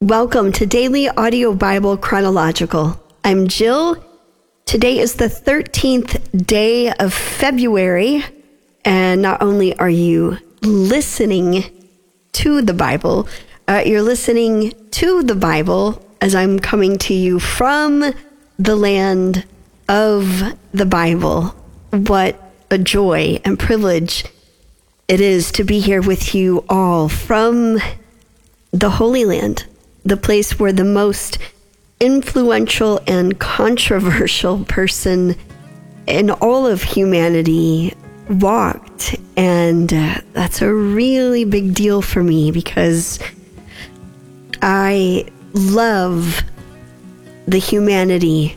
Welcome to Daily Audio Bible Chronological. I'm Jill. Today is the 13th day of February, and not only are you listening to the Bible, uh, you're listening to the Bible as I'm coming to you from the land of the Bible. What a joy and privilege it is to be here with you all from the Holy Land the place where the most influential and controversial person in all of humanity walked. And uh, that's a really big deal for me because I love the humanity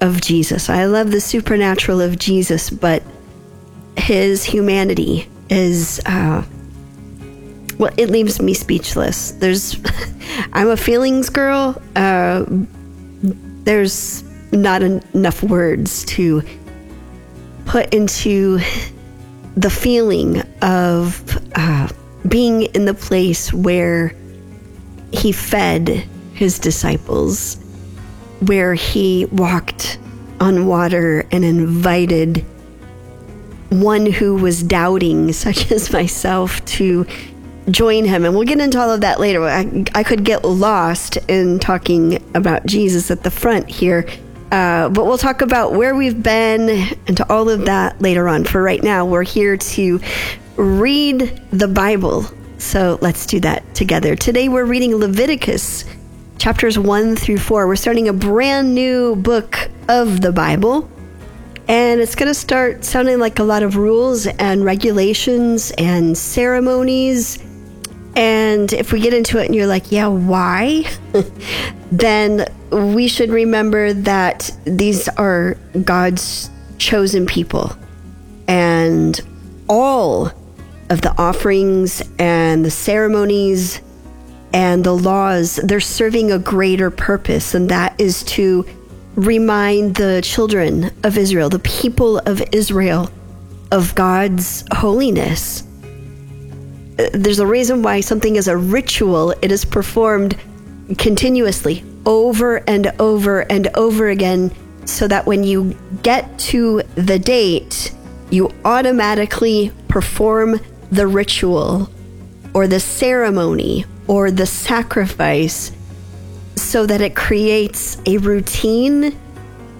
of Jesus. I love the supernatural of Jesus, but his humanity is uh, well, it leaves me speechless. There's, I'm a feelings girl. Uh, there's not en- enough words to put into the feeling of uh, being in the place where he fed his disciples, where he walked on water and invited one who was doubting, such as myself, to join him. And we'll get into all of that later. I, I could get lost in talking about Jesus at the front here. Uh, but we'll talk about where we've been and to all of that later on. For right now, we're here to read the Bible. So let's do that together. Today, we're reading Leviticus chapters 1 through 4. We're starting a brand new book of the Bible. And it's going to start sounding like a lot of rules and regulations and ceremonies and if we get into it and you're like, yeah, why? then we should remember that these are God's chosen people. And all of the offerings and the ceremonies and the laws, they're serving a greater purpose, and that is to remind the children of Israel, the people of Israel, of God's holiness there's a reason why something is a ritual. It is performed continuously over and over and over again so that when you get to the date, you automatically perform the ritual or the ceremony or the sacrifice so that it creates a routine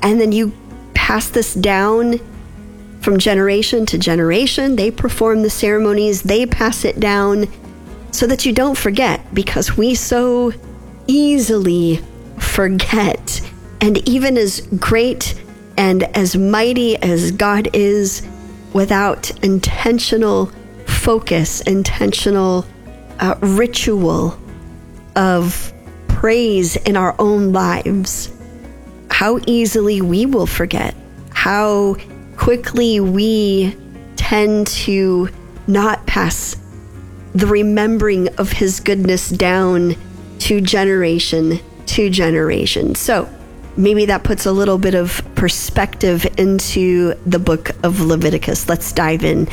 and then you pass this down from generation to generation. They perform the ceremonies, they pass it down so that you don't forget because we so easily forget. And even as great and as mighty as God is, without intentional focus, intentional uh, ritual of praise in our own lives, how easily we will forget, how quickly we tend to not pass the remembering of his goodness down to generation to generation. So maybe that puts a little bit of perspective into the book of Leviticus. Let's dive in.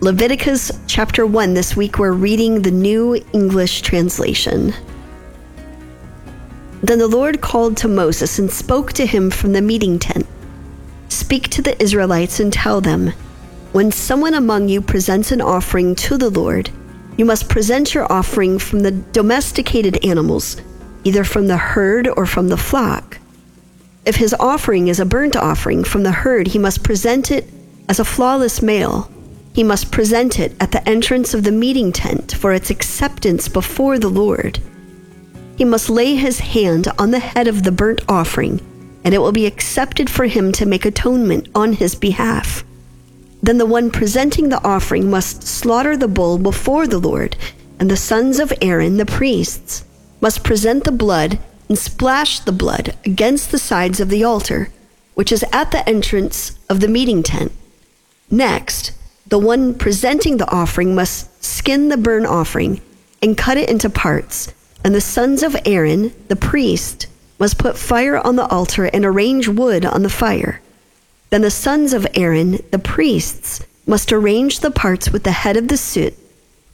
Leviticus chapter 1. This week we're reading the New English Translation. Then the Lord called to Moses and spoke to him from the meeting tent. Speak to the Israelites and tell them, When someone among you presents an offering to the Lord, you must present your offering from the domesticated animals, either from the herd or from the flock. If his offering is a burnt offering from the herd, he must present it as a flawless male. He must present it at the entrance of the meeting tent for its acceptance before the Lord. He must lay his hand on the head of the burnt offering and it will be accepted for him to make atonement on his behalf. Then the one presenting the offering must slaughter the bull before the Lord, and the sons of Aaron, the priests, must present the blood and splash the blood against the sides of the altar, which is at the entrance of the meeting tent. Next, the one presenting the offering must skin the burnt offering and cut it into parts, and the sons of Aaron, the priest, must put fire on the altar and arrange wood on the fire. Then the sons of Aaron, the priests, must arrange the parts with the head of the suet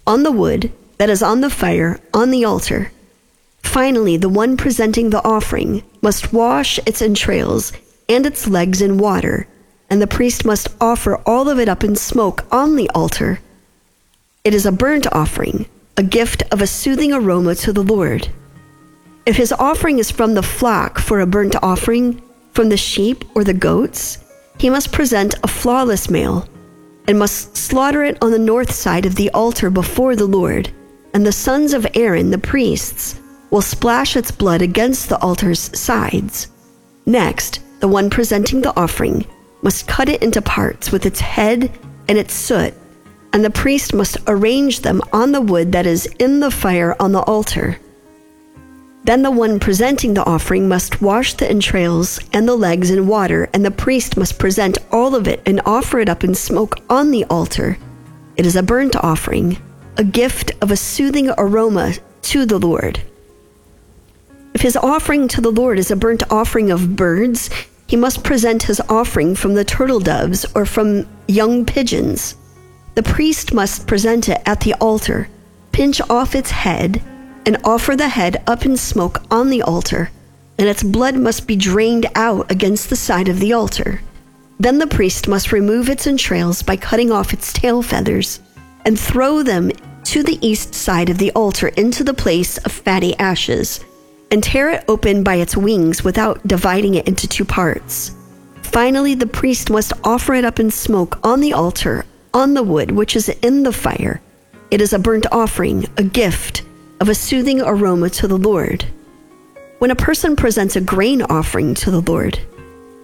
on the wood that is on the fire on the altar. Finally, the one presenting the offering must wash its entrails and its legs in water, and the priest must offer all of it up in smoke on the altar. It is a burnt offering, a gift of a soothing aroma to the Lord. If his offering is from the flock for a burnt offering, from the sheep or the goats, he must present a flawless male and must slaughter it on the north side of the altar before the Lord, and the sons of Aaron, the priests, will splash its blood against the altar's sides. Next, the one presenting the offering must cut it into parts with its head and its suet, and the priest must arrange them on the wood that is in the fire on the altar. Then the one presenting the offering must wash the entrails and the legs in water, and the priest must present all of it and offer it up in smoke on the altar. It is a burnt offering, a gift of a soothing aroma to the Lord. If his offering to the Lord is a burnt offering of birds, he must present his offering from the turtle doves or from young pigeons. The priest must present it at the altar, pinch off its head, and offer the head up in smoke on the altar, and its blood must be drained out against the side of the altar. Then the priest must remove its entrails by cutting off its tail feathers and throw them to the east side of the altar into the place of fatty ashes and tear it open by its wings without dividing it into two parts. Finally, the priest must offer it up in smoke on the altar, on the wood which is in the fire. It is a burnt offering, a gift of a soothing aroma to the Lord. When a person presents a grain offering to the Lord,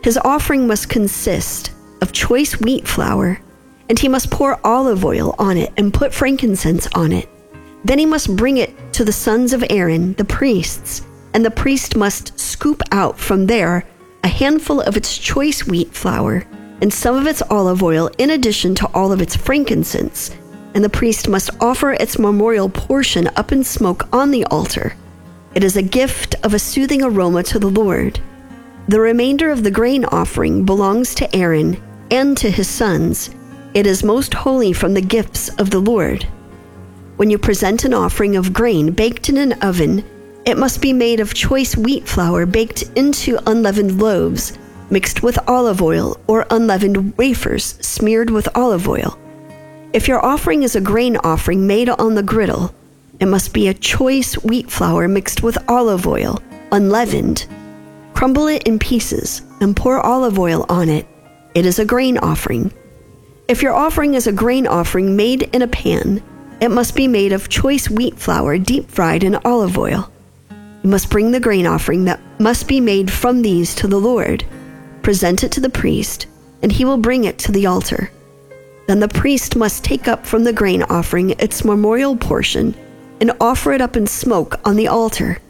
his offering must consist of choice wheat flour, and he must pour olive oil on it and put frankincense on it. Then he must bring it to the sons of Aaron, the priests, and the priest must scoop out from there a handful of its choice wheat flour and some of its olive oil in addition to all of its frankincense, and the priest must offer its memorial portion up in smoke on the altar. It is a gift of a soothing aroma to the Lord. The remainder of the grain offering belongs to Aaron and to his sons. It is most holy from the gifts of the Lord. When you present an offering of grain baked in an oven, it must be made of choice wheat flour baked into unleavened loaves, mixed with olive oil, or unleavened wafers smeared with olive oil. If your offering is a grain offering made on the griddle, it must be a choice wheat flour mixed with olive oil, unleavened. Crumble it in pieces and pour olive oil on it. It is a grain offering. If your offering is a grain offering made in a pan, it must be made of choice wheat flour deep fried in olive oil. You must bring the grain offering that must be made from these to the Lord. Present it to the priest, and he will bring it to the altar. Then the priest must take up from the grain offering its memorial portion and offer it up in smoke on the altar.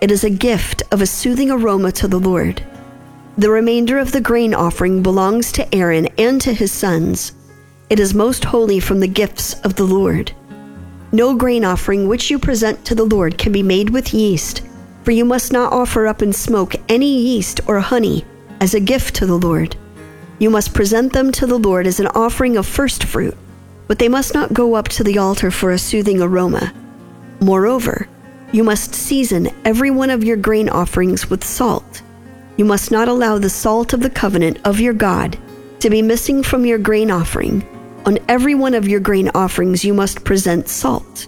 It is a gift of a soothing aroma to the Lord. The remainder of the grain offering belongs to Aaron and to his sons. It is most holy from the gifts of the Lord. No grain offering which you present to the Lord can be made with yeast, for you must not offer up in smoke any yeast or honey as a gift to the Lord. You must present them to the Lord as an offering of first fruit, but they must not go up to the altar for a soothing aroma. Moreover, you must season every one of your grain offerings with salt. You must not allow the salt of the covenant of your God to be missing from your grain offering on every one of your grain offerings, you must present salt.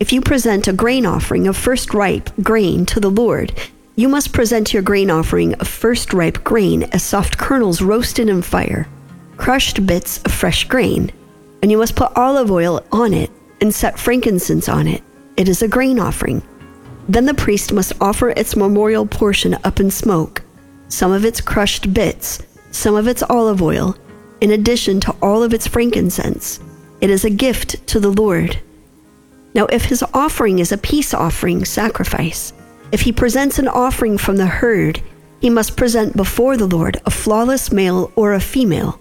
If you present a grain offering of first ripe grain to the Lord, you must present your grain offering of first ripe grain as soft kernels roasted in fire, crushed bits of fresh grain, and you must put olive oil on it and set frankincense on it. It is a grain offering. Then the priest must offer its memorial portion up in smoke, some of its crushed bits, some of its olive oil, in addition to all of its frankincense. It is a gift to the Lord. Now, if his offering is a peace offering sacrifice, if he presents an offering from the herd, he must present before the Lord a flawless male or a female.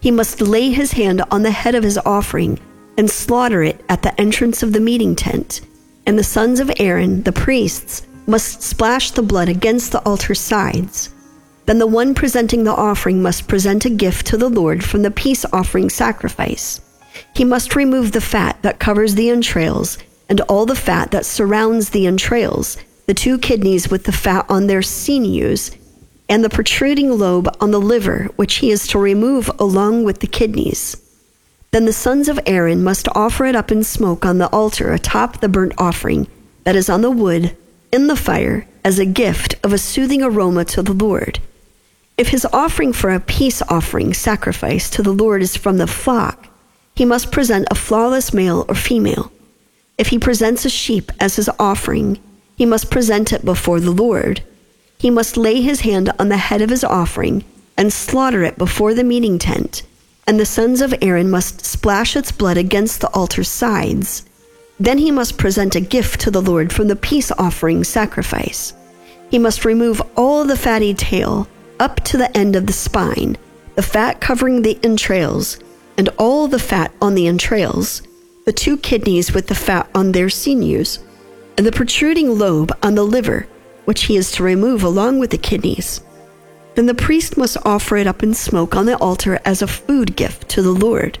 He must lay his hand on the head of his offering and slaughter it at the entrance of the meeting tent. And the sons of Aaron, the priests, must splash the blood against the altar sides. Then the one presenting the offering must present a gift to the Lord from the peace offering sacrifice. He must remove the fat that covers the entrails and all the fat that surrounds the entrails, the two kidneys with the fat on their sinews, and the protruding lobe on the liver, which he is to remove along with the kidneys. Then the sons of Aaron must offer it up in smoke on the altar atop the burnt offering that is on the wood in the fire as a gift of a soothing aroma to the Lord. If his offering for a peace offering sacrifice to the Lord is from the flock, he must present a flawless male or female. If he presents a sheep as his offering, he must present it before the Lord. He must lay his hand on the head of his offering and slaughter it before the meeting tent, and the sons of Aaron must splash its blood against the altar's sides. Then he must present a gift to the Lord from the peace offering sacrifice. He must remove all the fatty tail up to the end of the spine, the fat covering the entrails, and all the fat on the entrails, the two kidneys with the fat on their sinews, and the protruding lobe on the liver, which he is to remove along with the kidneys. Then the priest must offer it up in smoke on the altar as a food gift to the Lord.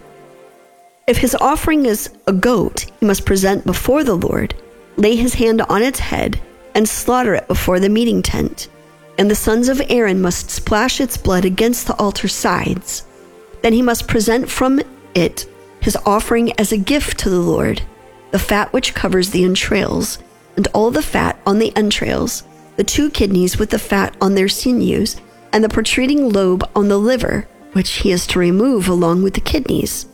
If his offering is a goat, he must present before the Lord, lay his hand on its head, and slaughter it before the meeting tent. And the sons of Aaron must splash its blood against the altar sides. Then he must present from it his offering as a gift to the Lord the fat which covers the entrails, and all the fat on the entrails, the two kidneys with the fat on their sinews, and the protruding lobe on the liver, which he is to remove along with the kidneys.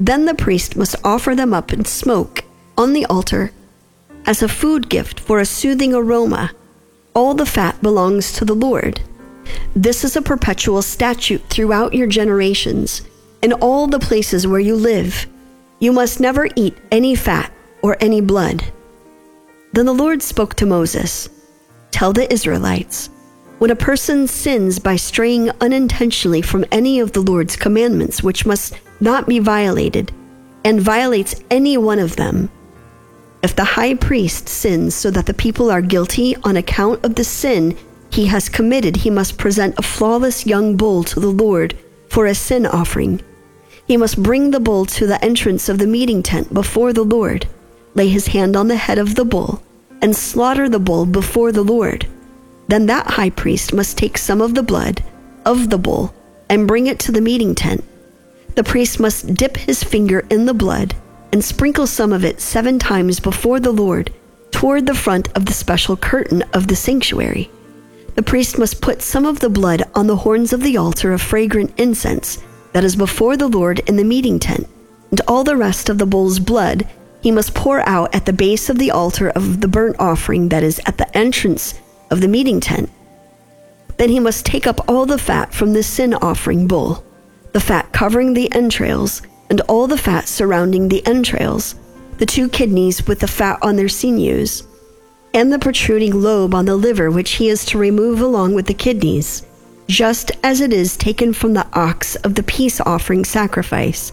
Then the priest must offer them up in smoke on the altar as a food gift for a soothing aroma. All the fat belongs to the Lord. This is a perpetual statute throughout your generations, in all the places where you live you must never eat any fat or any blood. Then the Lord spoke to Moses Tell the Israelites, when a person sins by straying unintentionally from any of the Lord's commandments, which must not be violated, and violates any one of them, if the high priest sins so that the people are guilty on account of the sin he has committed, he must present a flawless young bull to the Lord for a sin offering. He must bring the bull to the entrance of the meeting tent before the Lord, lay his hand on the head of the bull, and slaughter the bull before the Lord. Then that high priest must take some of the blood of the bull and bring it to the meeting tent. The priest must dip his finger in the blood and sprinkle some of it seven times before the Lord toward the front of the special curtain of the sanctuary. The priest must put some of the blood on the horns of the altar of fragrant incense that is before the Lord in the meeting tent, and all the rest of the bull's blood he must pour out at the base of the altar of the burnt offering that is at the entrance of the meeting tent. Then he must take up all the fat from the sin offering bull, the fat covering the entrails, and all the fat surrounding the entrails, the two kidneys with the fat on their sinews, and the protruding lobe on the liver, which he is to remove along with the kidneys just as it is taken from the ox of the peace offering sacrifice.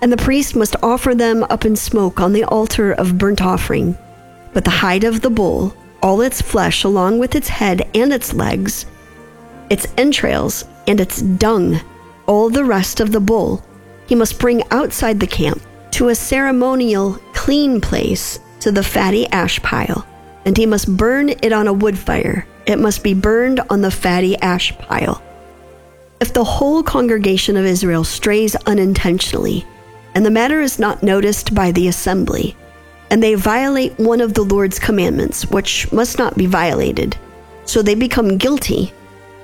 And the priest must offer them up in smoke on the altar of burnt offering. But the hide of the bull, all its flesh, along with its head and its legs, its entrails, and its dung, all the rest of the bull, he must bring outside the camp to a ceremonial clean place to the fatty ash pile, and he must burn it on a wood fire it must be burned on the fatty ash pile. If the whole congregation of Israel strays unintentionally, and the matter is not noticed by the assembly, and they violate one of the Lord's commandments, which must not be violated, so they become guilty,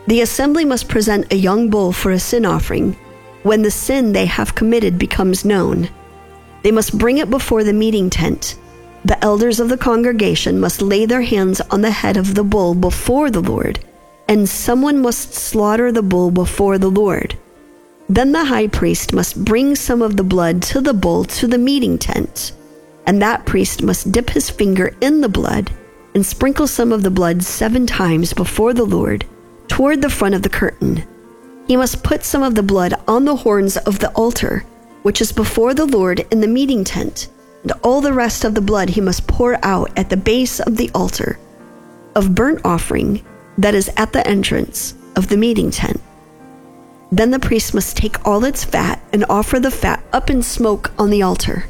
the assembly must present a young bull for a sin offering when the sin they have committed becomes known. They must bring it before the meeting tent the elders of the congregation must lay their hands on the head of the bull before the Lord, and someone must slaughter the bull before the Lord. Then the high priest must bring some of the blood to the bull to the meeting tent, and that priest must dip his finger in the blood and sprinkle some of the blood seven times before the Lord toward the front of the curtain. He must put some of the blood on the horns of the altar, which is before the Lord in the meeting tent and all the rest of the blood he must pour out at the base of the altar of burnt offering that is at the entrance of the meeting tent. Then the priest must take all its fat and offer the fat up in smoke on the altar.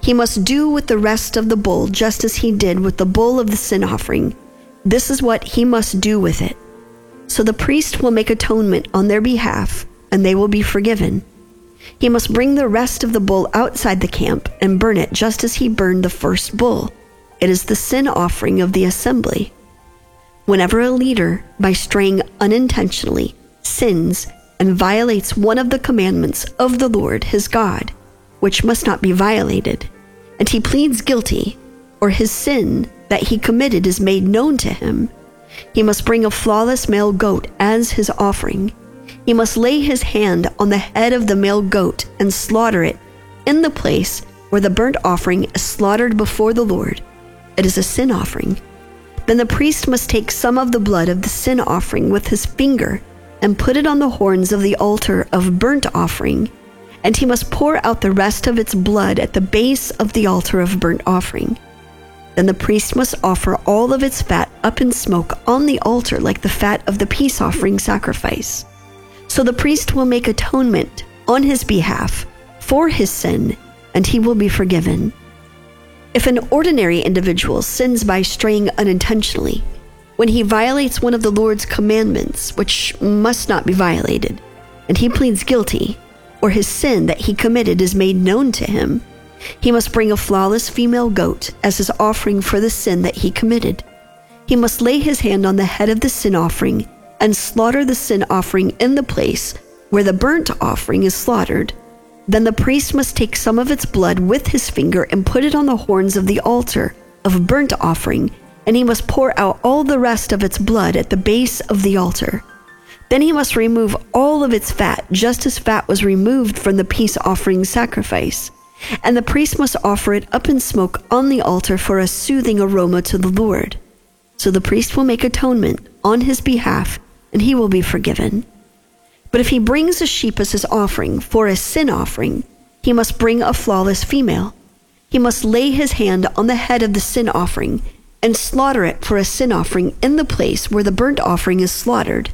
He must do with the rest of the bull just as he did with the bull of the sin offering. this is what he must do with it. So the priest will make atonement on their behalf, and they will be forgiven. He must bring the rest of the bull outside the camp and burn it just as he burned the first bull. It is the sin offering of the assembly. Whenever a leader, by straying unintentionally, sins and violates one of the commandments of the Lord his God, which must not be violated, and he pleads guilty, or his sin that he committed is made known to him, he must bring a flawless male goat as his offering. He must lay his hand on the head of the male goat and slaughter it in the place where the burnt offering is slaughtered before the Lord. It is a sin offering. Then the priest must take some of the blood of the sin offering with his finger and put it on the horns of the altar of burnt offering, and he must pour out the rest of its blood at the base of the altar of burnt offering. Then the priest must offer all of its fat up in smoke on the altar like the fat of the peace offering sacrifice. So the priest will make atonement on his behalf for his sin, and he will be forgiven. If an ordinary individual sins by straying unintentionally, when he violates one of the Lord's commandments, which must not be violated, and he pleads guilty, or his sin that he committed is made known to him, he must bring a flawless female goat as his offering for the sin that he committed. He must lay his hand on the head of the sin offering and slaughter the sin offering in the place where the burnt offering is slaughtered. Then the priest must take some of its blood with his finger and put it on the horns of the altar of burnt offering and he must pour out all the rest of its blood at the base of the altar. Then he must remove all of its fat, just as fat was removed from the peace offering sacrifice. And the priest must offer it up in smoke on the altar for a soothing aroma to the Lord. So the priest will make atonement on his behalf, and he will be forgiven. But if he brings a sheep as his offering for a sin offering, he must bring a flawless female. He must lay his hand on the head of the sin offering and slaughter it for a sin offering in the place where the burnt offering is slaughtered.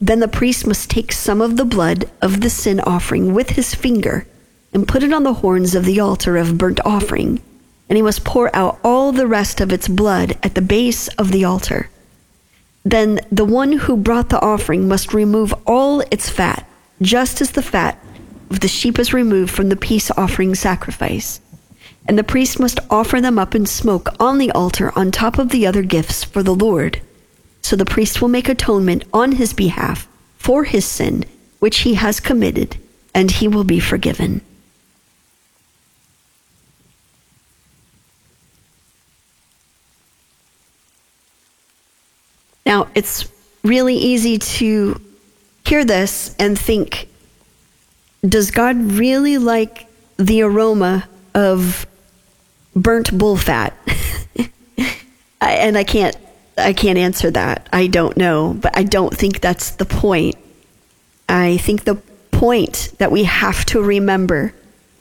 Then the priest must take some of the blood of the sin offering with his finger and put it on the horns of the altar of burnt offering, and he must pour out all the rest of its blood at the base of the altar. Then the one who brought the offering must remove all its fat, just as the fat of the sheep is removed from the peace offering sacrifice and the priest must offer them up in smoke on the altar on top of the other gifts for the Lord. So the priest will make atonement on his behalf for his sin, which he has committed, and he will be forgiven. Now, it's really easy to hear this and think, does God really like the aroma of burnt bull fat? and I can't I can't answer that. I don't know, but I don't think that's the point. I think the point that we have to remember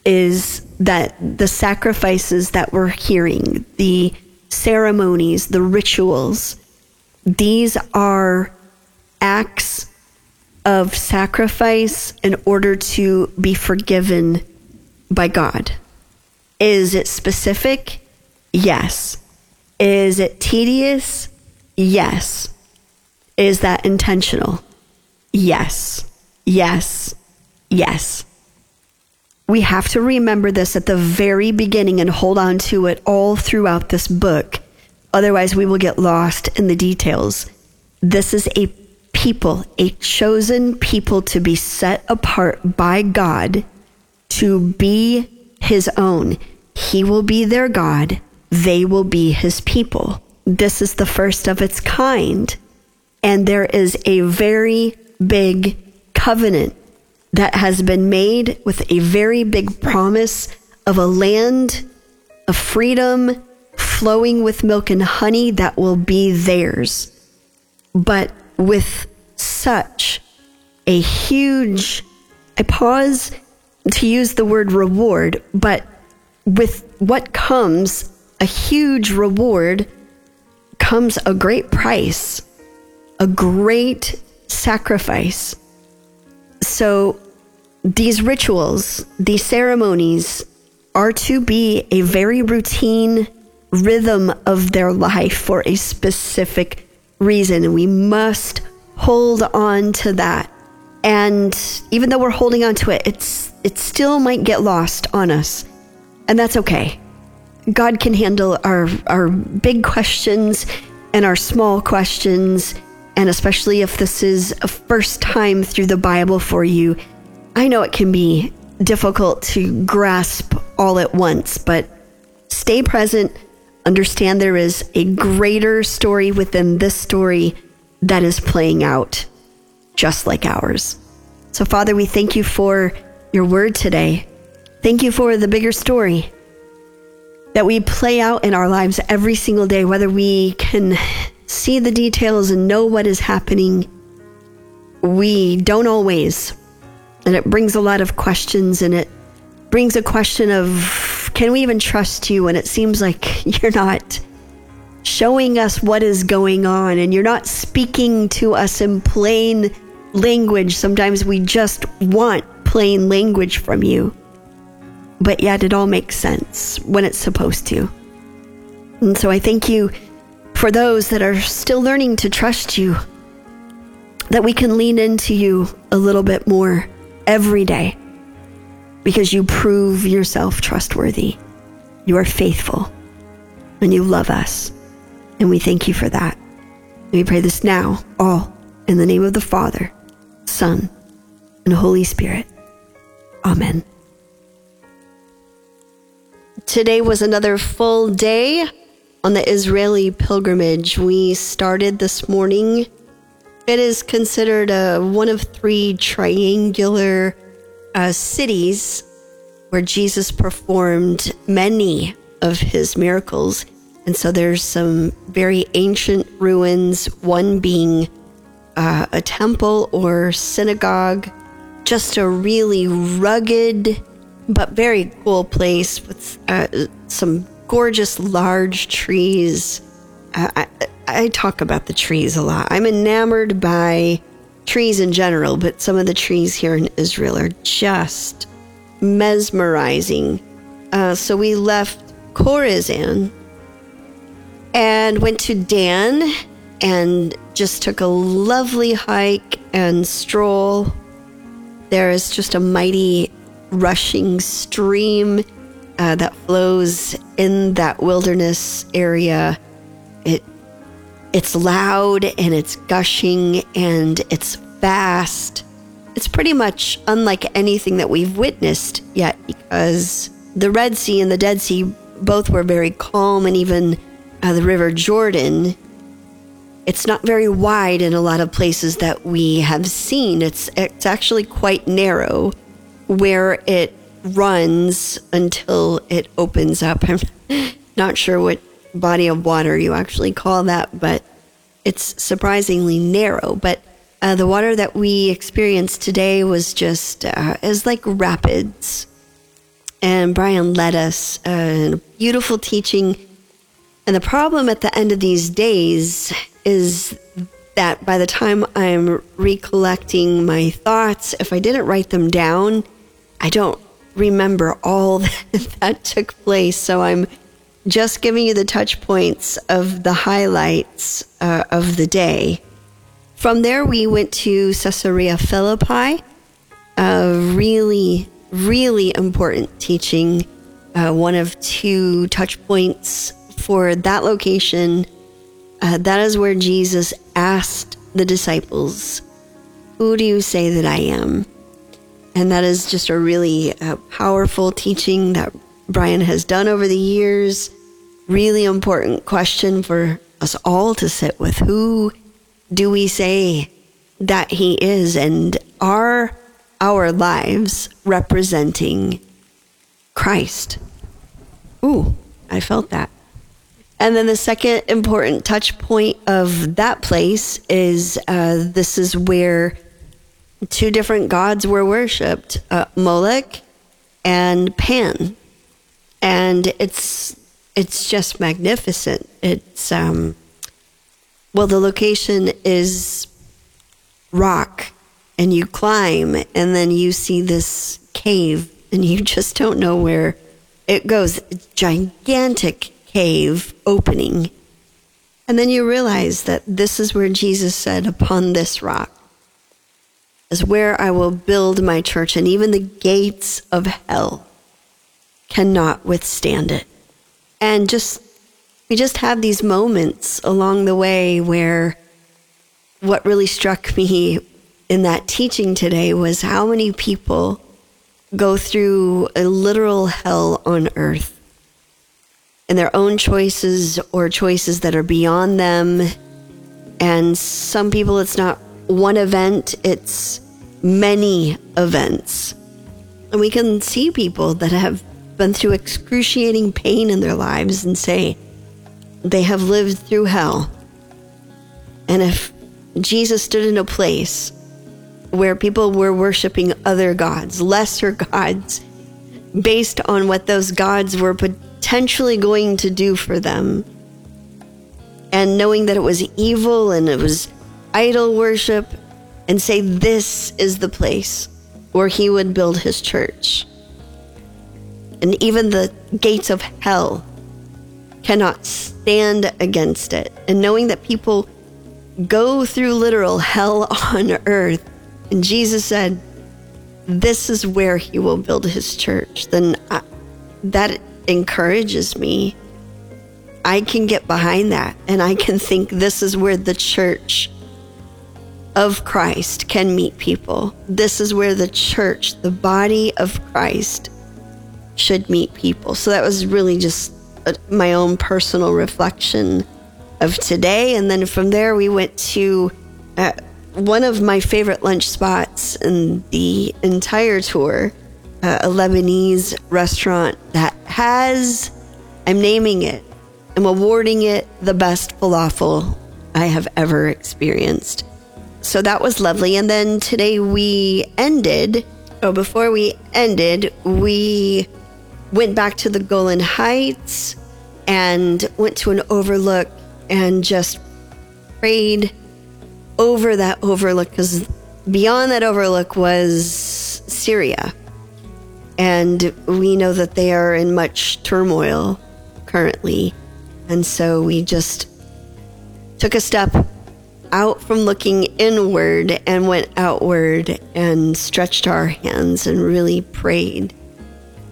is that the sacrifices that we're hearing, the ceremonies, the rituals, these are acts of sacrifice in order to be forgiven by God. Is it specific? Yes. Is it tedious? Yes. Is that intentional? Yes. Yes. Yes. We have to remember this at the very beginning and hold on to it all throughout this book. Otherwise, we will get lost in the details. This is a people, a chosen people to be set apart by God to be his own. He will be their God, they will be his people. This is the first of its kind. And there is a very big covenant that has been made with a very big promise of a land of freedom flowing with milk and honey that will be theirs. But with such a huge, I pause to use the word reward, but with what comes a huge reward comes a great price, a great sacrifice. So these rituals, these ceremonies are to be a very routine rhythm of their life for a specific reason. And we must hold on to that. And even though we're holding on to it, it's it still might get lost on us. And that's okay. God can handle our our big questions and our small questions, and especially if this is a first time through the Bible for you. I know it can be difficult to grasp all at once, but stay present. Understand there is a greater story within this story that is playing out just like ours. So, Father, we thank you for your word today. Thank you for the bigger story that we play out in our lives every single day, whether we can see the details and know what is happening. We don't always. And it brings a lot of questions and it brings a question of can we even trust you when it seems like you're not showing us what is going on and you're not speaking to us in plain language. Sometimes we just want plain language from you, but yet it all makes sense when it's supposed to. And so I thank you for those that are still learning to trust you, that we can lean into you a little bit more every day because you prove yourself trustworthy. You are faithful and you love us. And we thank you for that. we pray this now, all in the name of the Father, Son, and Holy Spirit. Amen. Today was another full day on the Israeli pilgrimage. We started this morning. It is considered a, one of three triangular uh, cities where Jesus performed many of his miracles. And so there's some very ancient ruins, one being uh, a temple or synagogue, just a really rugged but very cool place with uh, some gorgeous large trees. Uh, I, I talk about the trees a lot. I'm enamored by trees in general, but some of the trees here in Israel are just mesmerizing. Uh, so we left Chorazin and went to Dan and just took a lovely hike and stroll. There is just a mighty rushing stream uh, that flows in that wilderness area. It it's loud and it's gushing and it's fast. It's pretty much unlike anything that we've witnessed yet because the Red Sea and the Dead Sea both were very calm, and even uh, the River Jordan. It's not very wide in a lot of places that we have seen. It's it's actually quite narrow, where it runs until it opens up. I'm not sure what body of water you actually call that, but it's surprisingly narrow. But uh, the water that we experienced today was just uh, is like rapids, and Brian led us uh, in a beautiful teaching. And the problem at the end of these days is that by the time I'm recollecting my thoughts, if I didn't write them down, I don't remember all that, that took place. So I'm just giving you the touch points of the highlights uh, of the day. From there, we went to Caesarea Philippi, a really, really important teaching, uh, one of two touch points for that location. Uh, that is where Jesus asked the disciples, Who do you say that I am? And that is just a really uh, powerful teaching that Brian has done over the years. Really important question for us all to sit with. Who do we say that he is? And are our lives representing Christ? Ooh, I felt that. And then the second important touch point of that place is uh, this is where two different gods were worshipped uh, Moloch and Pan and it's it's just magnificent. It's um, well, the location is rock, and you climb, and then you see this cave, and you just don't know where it goes. It's gigantic cave opening. And then you realize that this is where Jesus said, Upon this rock is where I will build my church, and even the gates of hell cannot withstand it. And just, we just have these moments along the way where what really struck me in that teaching today was how many people go through a literal hell on earth and their own choices or choices that are beyond them. And some people, it's not one event, it's many events. And we can see people that have been through excruciating pain in their lives and say they have lived through hell. And if Jesus stood in a place where people were worshiping other gods, lesser gods, based on what those gods were potentially going to do for them. And knowing that it was evil and it was idol worship, and say, This is the place where he would build his church. And even the gates of hell cannot stand against it. And knowing that people go through literal hell on earth, and Jesus said, This is where he will build his church, then I, that encourages me. I can get behind that and I can think this is where the church of Christ can meet people. This is where the church, the body of Christ, should meet people. So that was really just a, my own personal reflection of today. And then from there, we went to uh, one of my favorite lunch spots in the entire tour uh, a Lebanese restaurant that has, I'm naming it, I'm awarding it the best falafel I have ever experienced. So that was lovely. And then today we ended, oh, before we ended, we went back to the Golan Heights and went to an overlook and just prayed over that overlook because beyond that overlook was Syria. And we know that they are in much turmoil currently. And so we just took a step out from looking inward and went outward and stretched our hands and really prayed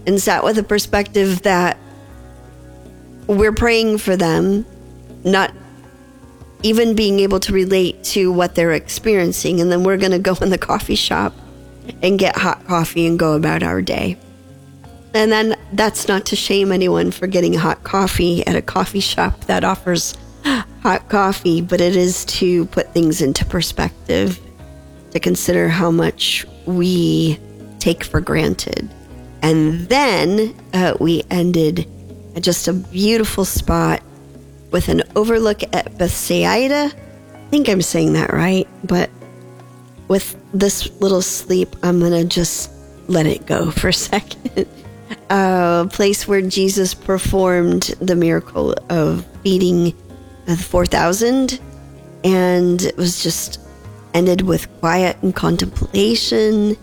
and sat with a perspective that we're praying for them, not even being able to relate to what they're experiencing. And then we're going to go in the coffee shop and get hot coffee and go about our day. And then that's not to shame anyone for getting hot coffee at a coffee shop that offers hot coffee, but it is to put things into perspective, to consider how much we take for granted. And then uh, we ended at just a beautiful spot with an overlook at Bethsaida. I think I'm saying that right, but with this little sleep, I'm going to just let it go for a second. A place where Jesus performed the miracle of feeding the 4,000. And it was just ended with quiet and contemplation.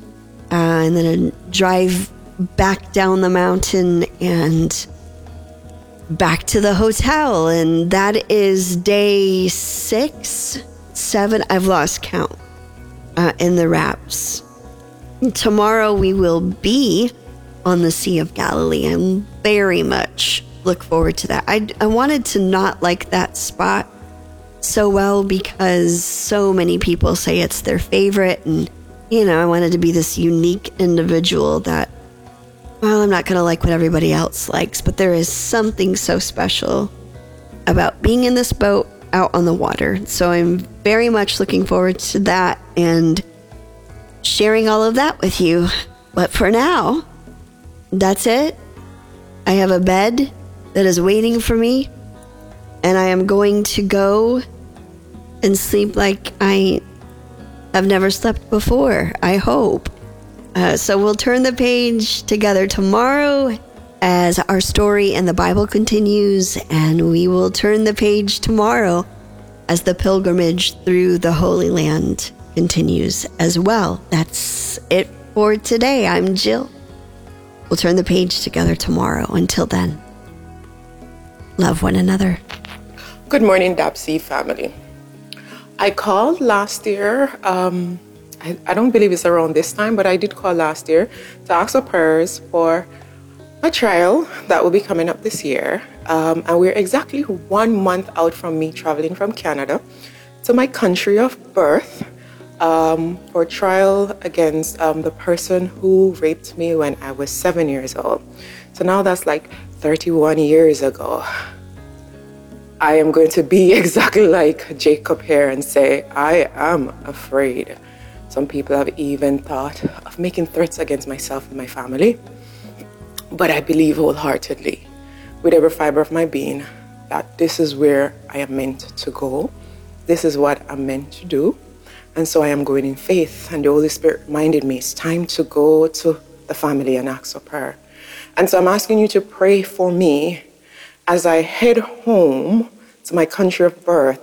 Uh, and then a drive back down the mountain and back to the hotel. And that is day six, seven. I've lost count uh, in the wraps. Tomorrow we will be on the Sea of Galilee. I'm very much look forward to that. I, I wanted to not like that spot so well because so many people say it's their favorite. And, you know, I wanted to be this unique individual that, well, I'm not going to like what everybody else likes, but there is something so special about being in this boat out on the water. So I'm very much looking forward to that and sharing all of that with you. But for now, that's it. I have a bed that is waiting for me, and I am going to go and sleep like I have never slept before, I hope. Uh, so we'll turn the page together tomorrow as our story in the Bible continues, and we will turn the page tomorrow as the pilgrimage through the Holy Land continues as well. That's it for today. I'm Jill. We'll turn the page together tomorrow. Until then. love one another. Good morning, DAPC family. I called last year. Um, I, I, don't believe it's around this time, but I did call last year to ask for prayers for a trial that will be coming up this year. Um, and we're exactly one month out from me traveling from Canada to my country of birth um, for trial against um, the person who raped me when I was seven years old. So now that's like 31 years ago. I am going to be exactly like Jacob here and say, I am afraid. Some people have even thought of making threats against myself and my family. But I believe wholeheartedly, with every fiber of my being, that this is where I am meant to go. This is what I'm meant to do. And so I am going in faith. And the Holy Spirit reminded me it's time to go to the family and ask for prayer. And so I'm asking you to pray for me as I head home to my country of birth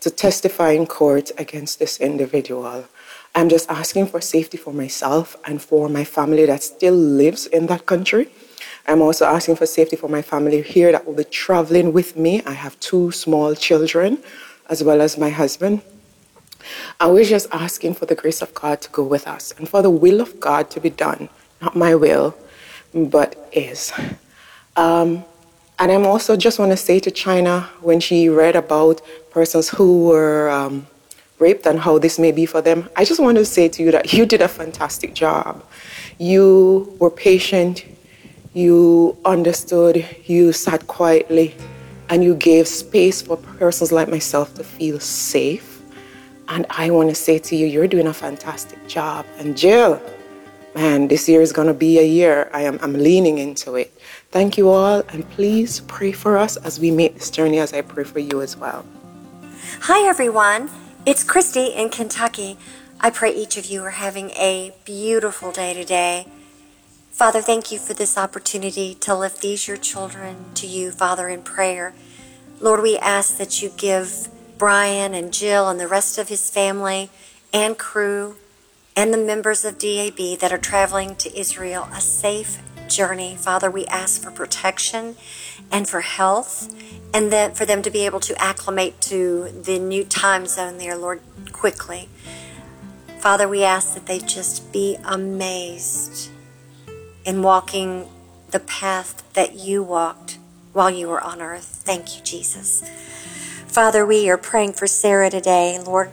to testify in court against this individual. I'm just asking for safety for myself and for my family that still lives in that country. I'm also asking for safety for my family here that will be traveling with me. I have two small children as well as my husband. And we're just asking for the grace of God to go with us and for the will of God to be done, not my will, but is. Um, and I'm also just want to say to China when she read about persons who were um, raped and how this may be for them, I just want to say to you that you did a fantastic job. You were patient, you understood, you sat quietly, and you gave space for persons like myself to feel safe. And I want to say to you, you're doing a fantastic job. And Jill, man, this year is going to be a year. I am I'm leaning into it. Thank you all, and please pray for us as we make this journey, as I pray for you as well. Hi, everyone. It's Christy in Kentucky. I pray each of you are having a beautiful day today. Father, thank you for this opportunity to lift these, your children, to you, Father, in prayer. Lord, we ask that you give Brian and Jill and the rest of his family and crew and the members of DAB that are traveling to Israel a safe journey. Father, we ask for protection and for health and that for them to be able to acclimate to the new time zone there, Lord, quickly. Father, we ask that they just be amazed in walking the path that you walked while you were on earth. Thank you, Jesus. Father, we are praying for Sarah today. Lord,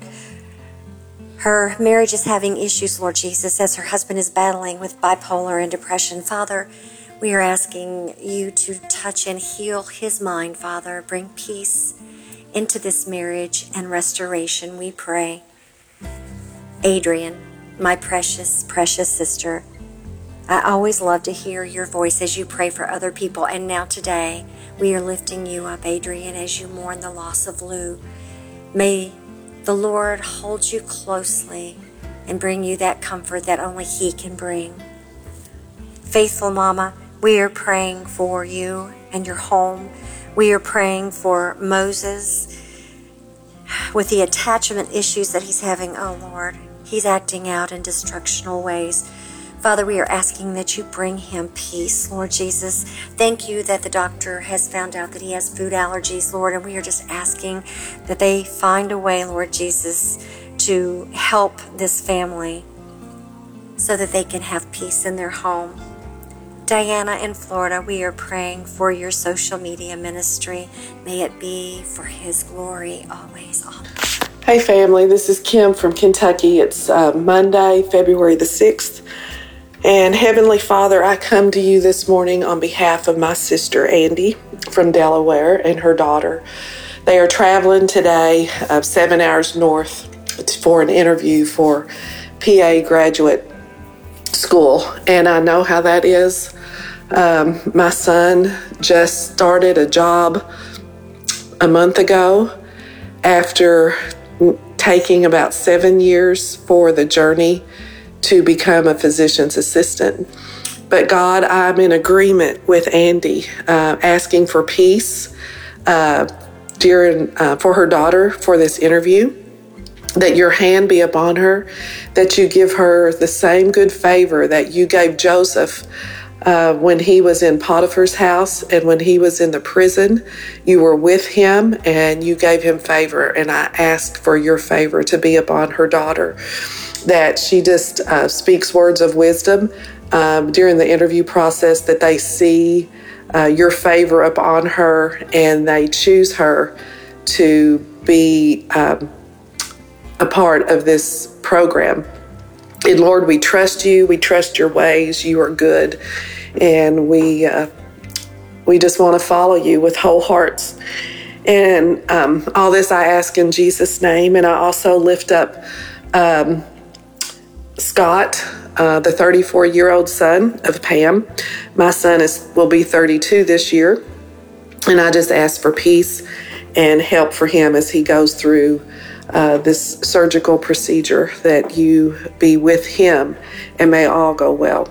her marriage is having issues, Lord Jesus, as her husband is battling with bipolar and depression. Father, we are asking you to touch and heal his mind, Father. Bring peace into this marriage and restoration, we pray. Adrian, my precious, precious sister, I always love to hear your voice as you pray for other people. And now today, we are lifting you up, Adrian, as you mourn the loss of Lou. May the Lord hold you closely and bring you that comfort that only He can bring. Faithful Mama, we are praying for you and your home. We are praying for Moses with the attachment issues that he's having. Oh Lord, he's acting out in destructional ways. Father, we are asking that you bring him peace, Lord Jesus. Thank you that the doctor has found out that he has food allergies, Lord, and we are just asking that they find a way, Lord Jesus, to help this family so that they can have peace in their home. Diana in Florida, we are praying for your social media ministry. May it be for His glory always. Hey, family, this is Kim from Kentucky. It's uh, Monday, February the 6th. And Heavenly Father, I come to you this morning on behalf of my sister Andy from Delaware and her daughter. They are traveling today uh, seven hours north for an interview for PA graduate school. And I know how that is. Um, my son just started a job a month ago after taking about seven years for the journey to become a physician's assistant. But God, I'm in agreement with Andy, uh, asking for peace uh, during uh, for her daughter for this interview. That your hand be upon her, that you give her the same good favor that you gave Joseph uh, when he was in Potiphar's house and when he was in the prison. You were with him and you gave him favor. And I ask for your favor to be upon her daughter, that she just uh, speaks words of wisdom um, during the interview process, that they see uh, your favor upon her and they choose her to be um, a part of this program. And Lord, we trust you. We trust your ways. You are good. And we, uh, we just want to follow you with whole hearts. And um, all this I ask in Jesus' name. And I also lift up um, Scott, uh, the 34 year old son of Pam. My son is will be 32 this year. And I just ask for peace and help for him as he goes through uh, this surgical procedure, that you be with him and may all go well.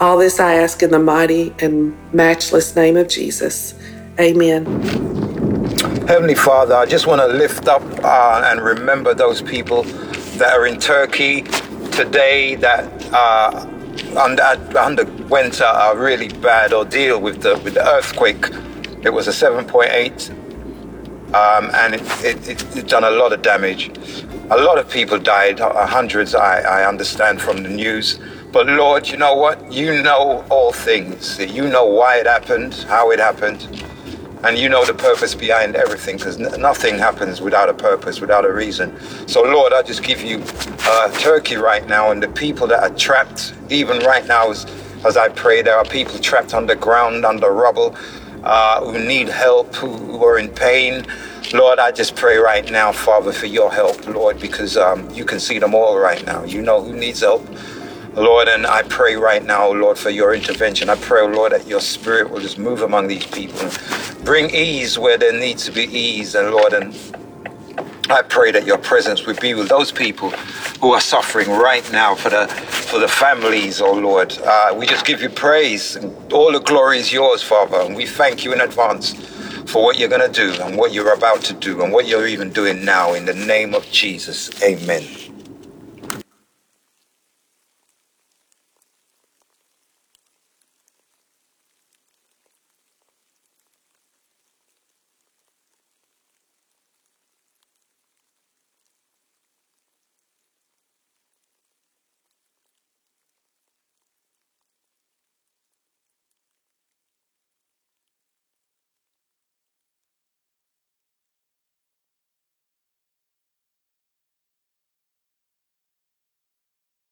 All this I ask in the mighty and matchless name of Jesus. Amen. Heavenly Father, I just want to lift up uh, and remember those people that are in Turkey today that uh, under, underwent a really bad ordeal with the, with the earthquake. It was a 7.8 um, and it, it, it, it, done a lot of damage. A lot of people died, uh, hundreds, I, I understand from the news. But Lord, you know what? You know all things. You know why it happened, how it happened, and you know the purpose behind everything because n- nothing happens without a purpose, without a reason. So, Lord, I just give you uh, Turkey right now and the people that are trapped, even right now as, as I pray, there are people trapped underground, under rubble uh, who need help, who, are in pain. Lord, I just pray right now, Father, for your help, Lord, because um, you can see them all right now. You know who needs help. Lord, and I pray right now, Lord, for your intervention. I pray, Lord, that your spirit will just move among these people bring ease where there needs to be ease. And Lord, and I pray that your presence would be with those people who are suffering right now for the for the families, oh Lord. Uh, we just give you praise. All the glory is yours, Father. And we thank you in advance for what you're going to do and what you're about to do and what you're even doing now in the name of Jesus. Amen.